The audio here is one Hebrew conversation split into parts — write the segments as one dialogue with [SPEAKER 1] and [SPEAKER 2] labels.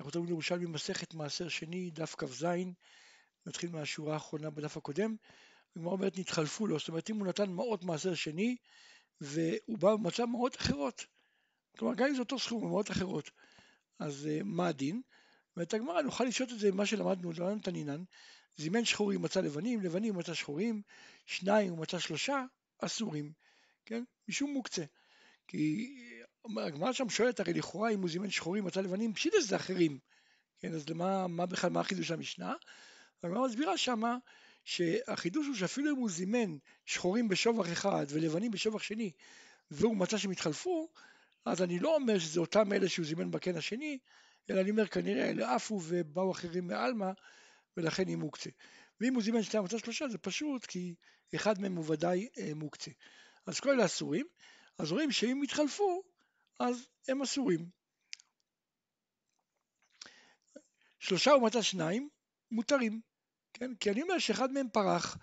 [SPEAKER 1] אנחנו תמיד ירושלמי מסכת מעשר שני, דף כ"ז, נתחיל מהשורה האחרונה בדף הקודם. הגמרא אומרת נתחלפו לו, זאת אומרת אם הוא נתן מעות מעשר שני והוא בא ומצא מעות אחרות, כלומר גם אם זה אותו סכום, מעות אחרות, אז uh, מה הדין? ואת הגמרא נוכל לשאול את זה מה שלמדנו, למדנו תנינן, זימן שחורים מצא לבנים, לבנים מצא שחורים, שניים ומצא שלושה אסורים, כן? משום מוקצה. כי הגמרא שם שואלת הרי לכאורה אם הוא זימן שחורים מצא לבנים, פשיטה זה אחרים, כן? אז למה מה בכלל, מה החידוש המשנה? הגמרא מסבירה שמה שהחידוש הוא שאפילו אם הוא זימן שחורים בשובח אחד ולבנים בשובח שני והוא מצא שהם התחלפו, אז אני לא אומר שזה אותם אלה שהוא זימן בקן השני, אלא אני אומר כנראה אלה עפו ובאו אחרים מעלמא ולכן היא מוקצה. ואם הוא זימן שתיים מצא שלושה זה פשוט כי אחד מהם הוא ודאי אה, מוקצה. אז כל אלה אסורים, אז רואים שאם יתחלפו אז הם אסורים. שלושה ומצא שניים מותרים, כן? כי אני אומר שאחד מהם פרח.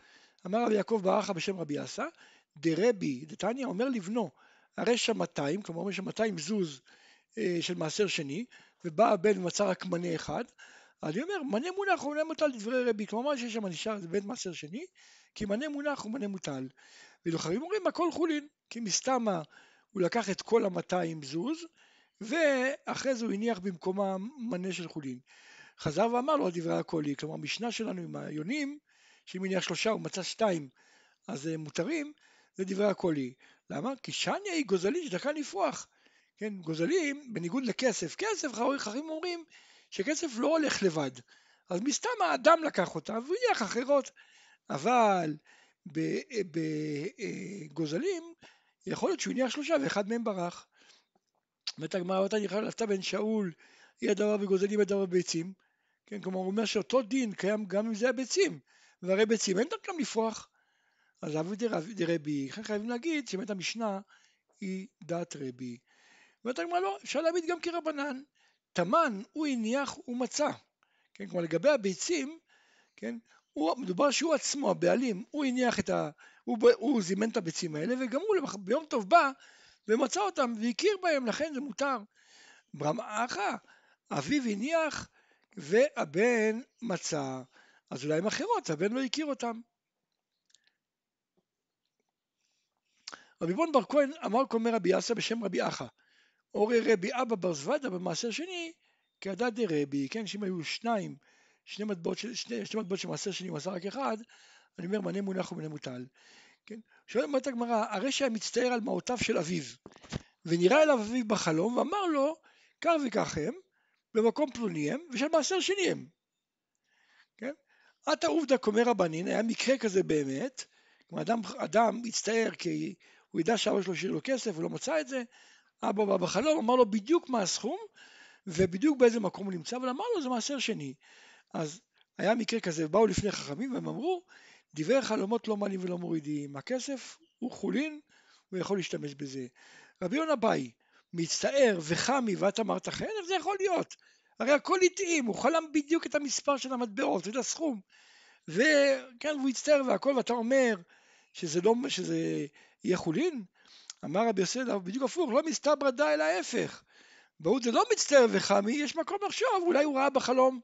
[SPEAKER 1] אמר רבי יעקב ברכה בשם רבי אסא, דרבי, דתניא אומר לבנו, הרי שם 200, כלומר אומר שם 200 זוז אה, של מעשר שני, ובא הבן ומצא רק מנה אחד, אז אני אומר, מנה מונח הוא מנה מוטל דברי רבי, כלומר שיש שם נשאר זה בן מעשר שני, כי מנה מונח הוא מנה מוטל. ולוחמים אומרים הכל חולין, כי מסתמה הוא לקח את כל ה-200 זוז, ואחרי זה הוא הניח במקומם מנה של חולין. חזר ואמר לו על דברי הקולי, כלומר המשנה שלנו עם היונים, שאם הניח שלושה ומצא שתיים אז הם מותרים, זה דברי הקולי. למה? כי שניה היא גוזלית שדקה לפרוח. כן, גוזלים, בניגוד לכסף, כסף חכמים אומרים שכסף לא הולך לבד. אז מסתם האדם לקח אותה והוא הניח אחרות. אבל בגוזלים יכול להיות שהוא הניח שלושה ואחד מהם ברח. אומרת הגמרא, אותה נכלל עשתה בן שאול, היא הדבר בגוזלים, הדבר בביצים. כן, כלומר הוא אומר שאותו דין קיים גם אם זה הביצים, והרי ביצים אין דרכם לפרוח. אז אבי דרבי, לכן חייבים להגיד שבאמת המשנה היא דעת רבי. אומרת הגמרא לא, אפשר להגיד גם כרבנן. תמן הוא הניח ומצא. כן, כלומר לגבי הביצים, כן, הוא, מדובר שהוא עצמו, הבעלים, הוא הניח את ה... הוא, הוא זימן את הביצים האלה, וגם הוא ביום טוב בא ומצא אותם והכיר בהם, לכן זה מותר. ברמחה, אביו הניח והבן מצא, אז אולי הם אחרות, הבן לא הכיר אותם. רבי בון בר כהן אמר קומר רבי אסא בשם רבי אחא, אורי רבי אבא בר זוודה במעשר שני, כעדת דרבי, כן, שאם היו שניים, שני מטבעות של מעשר שני, הוא עשה רק אחד, אני אומר מנה מונח ומנה מוטל. כן? שואלת הגמרא, הרי שהיה מצטער על מעותיו של אביו, ונראה אליו אביו בחלום, ואמר לו, קר וכך הם, במקום פלוני הם, ושל מעשר שני הם. כן? עתה עובדא קומר רבנין, היה מקרה כזה באמת, כלומר אדם, אדם הצטער כי הוא ידע שאבא שלו השאיר לו כסף, הוא לא מצא את זה, אבא בא בחלום, אמר לו בדיוק מה הסכום, ובדיוק באיזה מקום הוא נמצא, אבל אמר לו זה מעשר שני. אז היה מקרה כזה, באו לפני חכמים והם אמרו, דברי חלומות לא מעלים ולא מורידים, הכסף הוא חולין, הוא יכול להשתמש בזה. רבי יונה באי, מצטער וחמי ואת אמרת חן, איך זה יכול להיות? הרי הכל התאים, הוא חלם בדיוק את המספר של המטבעות, את הסכום. וכן, והוא הצטער והכל, ואתה אומר שזה לא, שזה יהיה חולין? אמר רבי יוסף, בדיוק הפוך, לא מסתברא די אלא ההפך. בהוד זה לא מצטער וחמי, יש מקום לחשוב, אולי הוא ראה בחלום,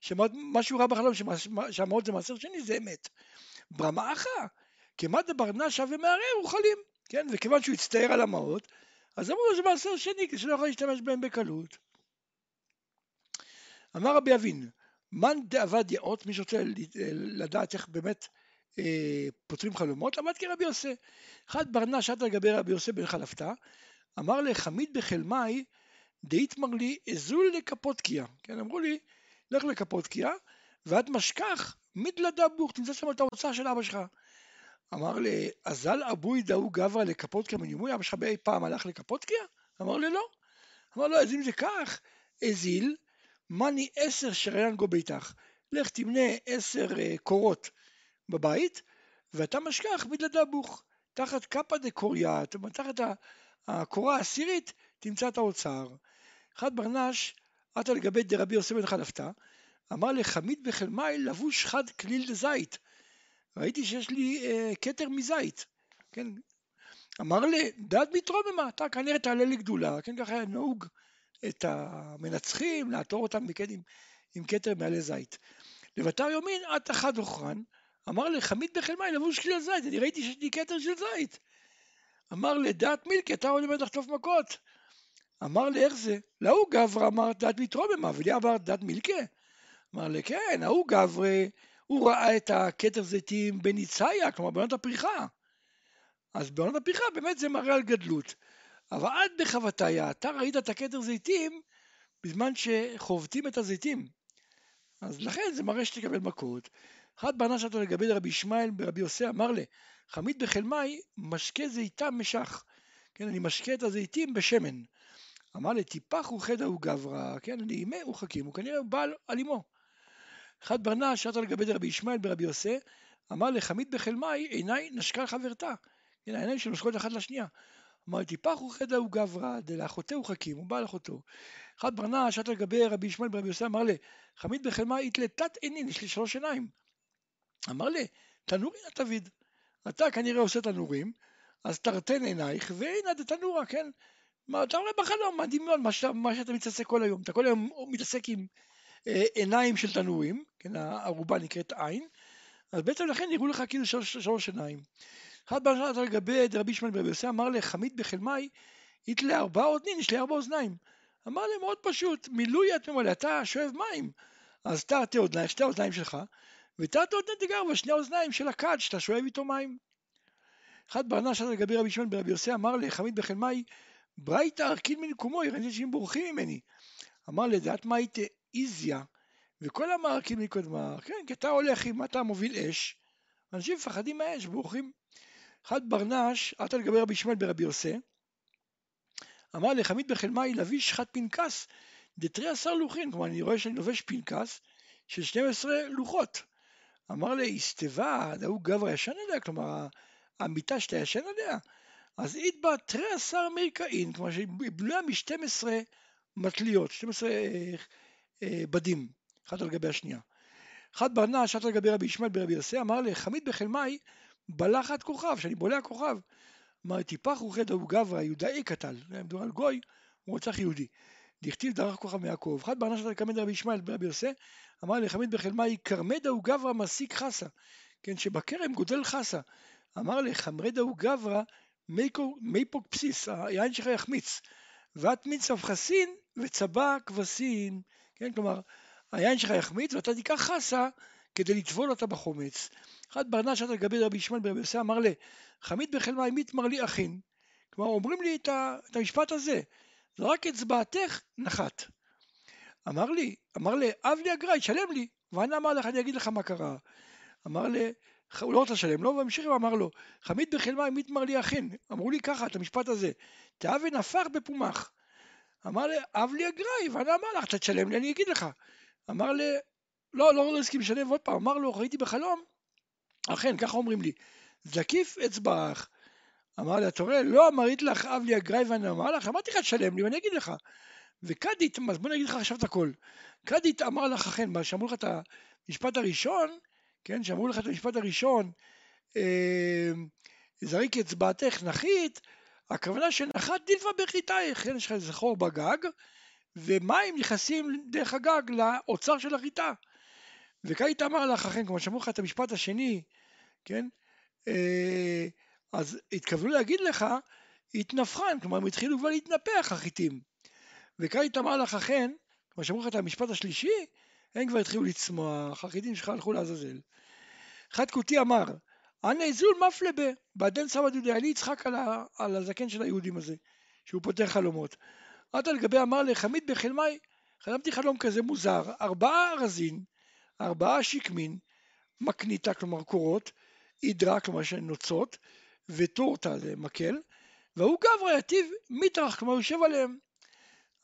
[SPEAKER 1] שמה שהוא ראה בחלום, שהמעות זה מעשר שני, זה אמת. ברמאחה, כמעט דבר נשה ומערער הוא חלים, כן? וכיוון שהוא הצטער על המעות, אז אמרו לו זה מעשר שני, כי שלא יכול להשתמש בהם בקלות. אמר רבי אבין, מאן דאבד יאות, מי שרוצה לדעת איך באמת אה, פותרים חלומות, עמד כרבי יוסי. אחד ברנה שעת לגבי רבי יוסי בן חלפתא, אמר לחמיד בחלמי, דאיתמר לי אזול לקפוטקיה. כן, אמרו לי, לך לקפוטקיה, ואת משכח מתלדה בוך, תמצא שם את ההוצאה של אבא שלך. אמר לי, אזל אבוי דאו גברא לקפוטקיה מנימוי, אבא שלך באי פעם הלך לקפוטקיה? אמר לי, לא. אמר לו, אז אם זה כך, אזיל, מני עשר שריין גו ביתך. לך תמנה עשר אה, קורות בבית, ואתה משכח מתלדה בוך. תחת קפא דקוריה, תחת הקורה העשירית, תמצא את האוצר. אחד ברנש, עטה לגבי דרבי יוסף בן חלפתא, אמר לחמיד בחלמי לבוש חד כליל דזית. ראיתי שיש לי אה, כתר מזית, כן? אמר לי, דעת מתרוממה, אתה כנראה תעלה לגדולה, כן ככה היה נהוג את המנצחים, לעטור אותם בכתר עם, עם כתר מעלי זית. לבתר יומין עט אחד אוכרן, אמר לחמיד בחלמי לבוש כלי זית, אני ראיתי שיש לי כתר של זית. אמר לדעת מילקי, אתה עולה לחטוף מכות. אמר לי, איך זה? להוא גברא אמר דת מתרוממה, ולי אמר דת מילקה. אמר לי, כן, ההוא גברא, הוא ראה את הכתר זיתים בניצאיה, כלומר בעונת הפריחה. אז בעונת הפריחה באמת זה מראה על גדלות. אבל עד בחבטיה, אתה ראית את הכתר זיתים בזמן שחובטים את הזיתים. אז לכן זה מראה שתקבל מכות. אחד בענה שלו לגבי רבי ישמעאל ברבי יוסי אמר לי, חמיד בחלמי משקה זיתם משך. כן, אני משקה את הזיתים בשמן. אמר לי, טיפח הוא חדה הוא גברא, כן, אימי הוא חכים, הוא כנראה בעל על אמו. אחד ברנה שרת לגבי רבי ישמעאל ברבי יוסי, אמר לי, חמיד בחלמי עיניי נשקה חברתה. כן, העיניים שנושקות אחת לשנייה. אמר הוא חדה הוא גברא, הוא חכים, הוא בעל אחותו. אחד ברנה שרת לגבי רבי ישמעאל ברבי יוסי, אמר לי, חמיד בחלמי התלתת עינין, יש לי שלוש עיניים. אמר לי, תנורין התביד. אתה כנראה עושה תנורים, אז תרתן עינייך, והנה דתנורה, כן? מה אתה רואה בחלום, מה דמיון, מה, שאתה, מה שאתה מתעסק כל היום. אתה כל היום מתעסק עם אה, עיניים של תנורים, כן, הערובה נקראת עין, אז בעצם לכן נראו לך כאילו שלוש, שלוש עיניים. אחד בשנת לגבי רבי ישמעאל בן יוסי אמר לחמית בחלמי, יתלה ארבעה אוזנין, יש לי ארבע אוזניים. אמר לי מאוד פשוט, מילוי את ממלא, אתה שואב מים, אז תרתי אוזניים, שתי האוזניים שלך, ותרתי אוזניים תגר בשני האוזניים של הכד שאתה שואב איתו מים. אחד בענה שאת לגבי רבי ישמעאל ברבי יוסי אמר לחמית בחלמי, ברייתא ארכין מנקומו, ראיתי שהם בורחים ממני. אמר לדעת מה הייתה איזיה, וכל המערקים מקודמה, כן, כי אתה הולך עם אתה מוביל אש, אנשים מפחדים מהאש, בורחים. אחד ברנש, עטה לגבי רבי ישמעאל ברבי יוסי, אמר לחמית בחלמי להביא שחת פנקס. דתרי עשר לוחין, כלומר אני רואה שאני לובש פנקס של 12 לוחות. אמר לי, הסתיבה, ההוא גבר ישן עליה, כלומר המיטה שאתה ישן עליה, אז אית בה תרי עשר מרקעין, כלומר שהיא בנויה מ-12 מטליות, 12 אה, אה, בדים, אחת על גבי השנייה. אחד ברנה, שעת על גבי רבי ישמעאל ברבי יוסי, אמר לי, חמית בחלמי בלחת כוכב, שאני בולע כוכב. אמר, טיפח רוחד ההוא גברא, יהודאי קטל, מדובר על גוי, הוא רוצח יהודי. דכתיב דרך כוכב מיעקב. אחד ברנה שעת על גבי רבי ישמעאל ברבי יוסי, אמר לי, חמית בחלמי, כרמד ההוא גברא מסיק חסה. כן, שבכרם גודל חסה. אמר לי, חמרד ההוא גברא מייפוק בסיס, היין שלך יחמיץ. ואת מיץ אבחסין וצבע כבשין, כן, כלומר, היין שלך יחמיץ ואתה תיקח חסה כדי לטבול אותה בחומץ. אחד ברנה שעת לגבי רבי ישמעאל ברבי יוסי אמר לי, חמית בחלמי מתמר לי אחין. כלומר, אומרים לי את, ה, את המשפט הזה, רק אצבעתך נחת. אמר לי, אמר לי, אב לי אגראי, שלם לי. ואני אמר לך, אני אגיד לך מה קרה. אמר לי, הוא לא רוצה לשלם לו, והמשיך ואמר לו, חמית בחלמי מתמר לי אכן, אמרו לי ככה את המשפט הזה, תאוון הפך בפומח. אמר לי, אב לי אגראי, ואני אמר לך, אתה תשלם לי, אני אגיד לך. אמר לי, לא, לא, לא הסכים לשלם עוד פעם, אמר לו, ראיתי בחלום, אכן, ככה אומרים לי, זקיף אצבעך. אמר לי, אתה רואה, לא אמרית לך אב לי אגראי ואני אמר לך, אמרתי לך תשלם לי ואני אגיד לך. וקדית, אז בוא נגיד לך עכשיו את הכל. קדית אמר לך אכן, מה שאמרו לך את המשפט הראשון, כן, שאמרו לך את המשפט הראשון, אה, זריק אצבעתך נחית, הכוונה שנחת דילפה בחיטייך, כן, יש לך איזה חור בגג, ומים נכנסים דרך הגג לאוצר של החיטה. וכעת אמר לך, אכן, כמו שאמרו לך את המשפט השני, כן, אה, אז התכוונו להגיד לך, התנפחן, כלומר הם התחילו כבר להתנפח החיטים. וכעת אמר לך אכן, כמו שאמרו לך את המשפט השלישי, הם כבר התחילו לצמוח, החיטים שלך הלכו לעזאזל. אחד כותי אמר, אנא זול מפלבה, בעדן סבא דודי, אני אצחק על, ה, על הזקן של היהודים הזה, שהוא פותר חלומות. עד על גבי אמר לחמית בחלמי, חלמתי חלום כזה מוזר, ארבעה ארזין, ארבעה שקמין, מקניטה, כלומר קורות, עידרה, כלומר נוצות, וטורטה זה מקל, והוא גברא יטיב מטרח, כלומר יושב עליהם.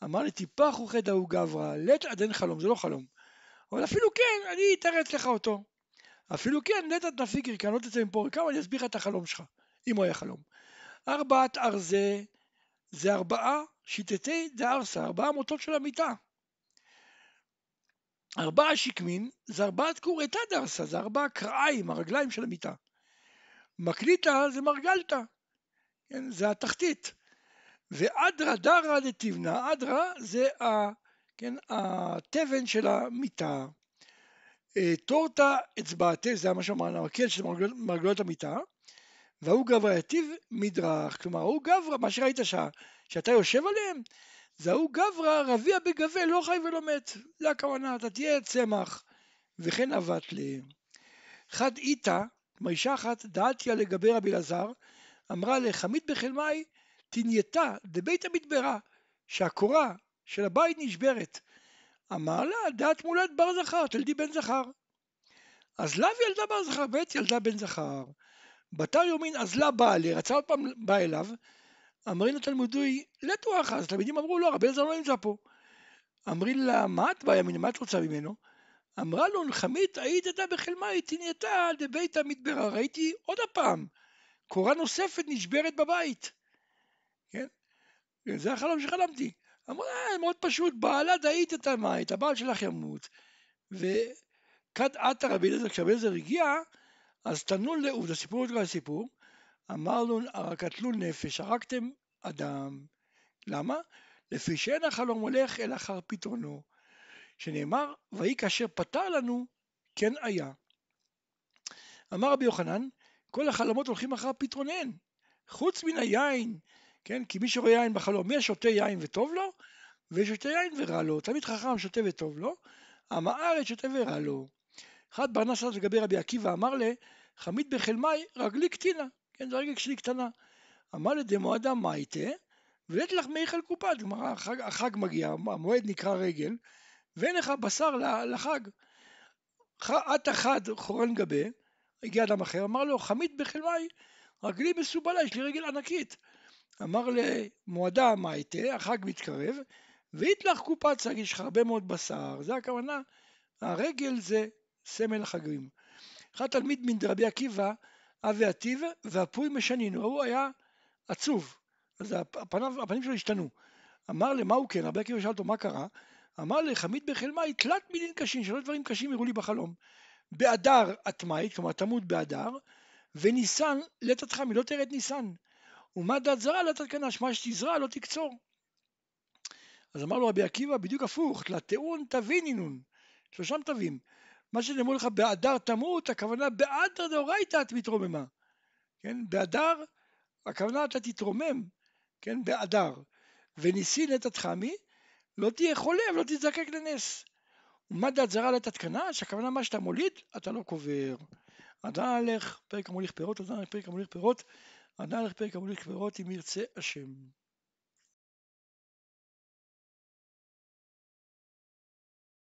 [SPEAKER 1] אמר לי טיפח וכד ההוא גברא, לית עדן חלום, זה לא חלום. אבל אפילו כן, אני אתרץ לך אותו. אפילו כן, נטע תפיקר, כי אני לא תצא מפה ריקם, אני אסביר לך את החלום שלך, אם הוא היה חלום. ארבעת ארזה זה ארבעה שיטתי דארסה, ארבעה מוטות של המיטה. ארבעה שקמין זה ארבעת קורתא דארסה, זה ארבעה קרעיים, הרגליים של המיטה. מקליטה זה מרגלתא, כן, זה התחתית. ואדרא דרא דתבנה, אדרא זה ה, כן, התבן של המיטה, אה, טורטה אצבעתי, זה מה שאמרנו, המקל של מרגלות המיטה, והוא גברא יתיב מדרך, כלומר ההוא גברא, מה שראית שה, שאתה יושב עליהם, זה ההוא גברא רביע בגבה לא חי ולא מת, זה הכוונה, אתה תהיה צמח, וכן אבט לי. חד איתה, כלומר אישה אחת, דעתיה לגבי רבי אלעזר, אמרה לחמית בחלמי, תנייתה דבית המדברה, שהקורה של הבית נשברת. אמר לה, דעת מולד בר זכר, תלדי בן זכר. אז לאו ילדה בר זכר, בית ילדה בן זכר. בתר יומין אזלה בעלי, רצה עוד פעם בא אליו, אמרין לתלמודוי, לתו אחא, אז התלמידים אמרו לו, רבי אלעזר לא נמצא פה. אמרין לה, מה את באה ממנו, מה את רוצה ממנו? אמרה לו, נחמית, היית אתה בחלמי, תנייתה דבית המדברה, ראיתי עוד הפעם, קורה נוספת נשברת בבית. כן? זה החלום שחלמתי. אמרה, אה, מאוד פשוט, בעלה דאית את המאי, הבעל שלך ימות. וכד עתה רבי אליעזר, כשרבי אליעזר הגיע, אז תנו לעוב, זה סיפור יותר סיפור, אמר לו, קטלו נפש, הרגתם אדם. למה? לפי שאין החלום הולך אל אחר פתרונו. שנאמר, ויהי כאשר פתר לנו, כן היה. אמר רבי יוחנן, כל החלומות הולכים אחר פתרוניהן. חוץ מן היין, כן? כי מי שרואה יין בחלום, מי השותה יין וטוב לו, ושותה יין ורע לו. תמיד חכם שותה וטוב לו, עם הארץ שותה ורע לו. אחד ברנס לגבי רבי עקיבא אמר לה, חמית בחלמי רגלי קטינה, כן, זה רגל שלי קטנה. אמר לדמועדה מייטה, ולית לך מיכל קופת, כלומר החג, החג מגיע, המועד נקרא רגל, ואין לך בשר לחג. את החד חורן גבה, הגיע אדם אחר, אמר לו, חמית בחלמי, רגלי מסובלה, יש לי רגל ענקית. אמר למועדה מייטה, החג מתקרב, ויתלך קופצה, יש לך הרבה מאוד בשר, זה הכוונה, הרגל זה סמל החגים. אחד תלמיד מן דרבי עקיבא, אבי עטיב, והפוי משנינו, הוא היה עצוב, אז הפניו, הפנים שלו השתנו. אמר למה הוא כן, רבי עקיבא שאל אותו מה קרה, אמר לחמית בחלמי, תלת מילים קשים, שלוש דברים קשים הראו לי בחלום. באדר אטמאית, כלומר תמות באדר, וניסן לתתך מלא תרד ניסן. ומה דת זרה לא תתקנה, שמע שתזרע לא תקצור. אז אמר לו רבי עקיבא בדיוק הפוך, לטיעון תבינינון, שלושה תווים. מה שנאמרו לך באדר תמות, הכוונה באדר דאורייתא את מתרוממה. כן, באדר, הכוונה אתה תתרומם, כן, באדר. וניסין את התחמי, לא תהיה חולה ולא תזדקק לנס. ומה דת זרה לתתקנה, שהכוונה מה שאתה מוליד, אתה לא קובר. אדם הלך פרק המוליך פירות, אדם הלך פרק המוליך פירות, אדם הלך פרק המוליך פירות אם ירצה השם.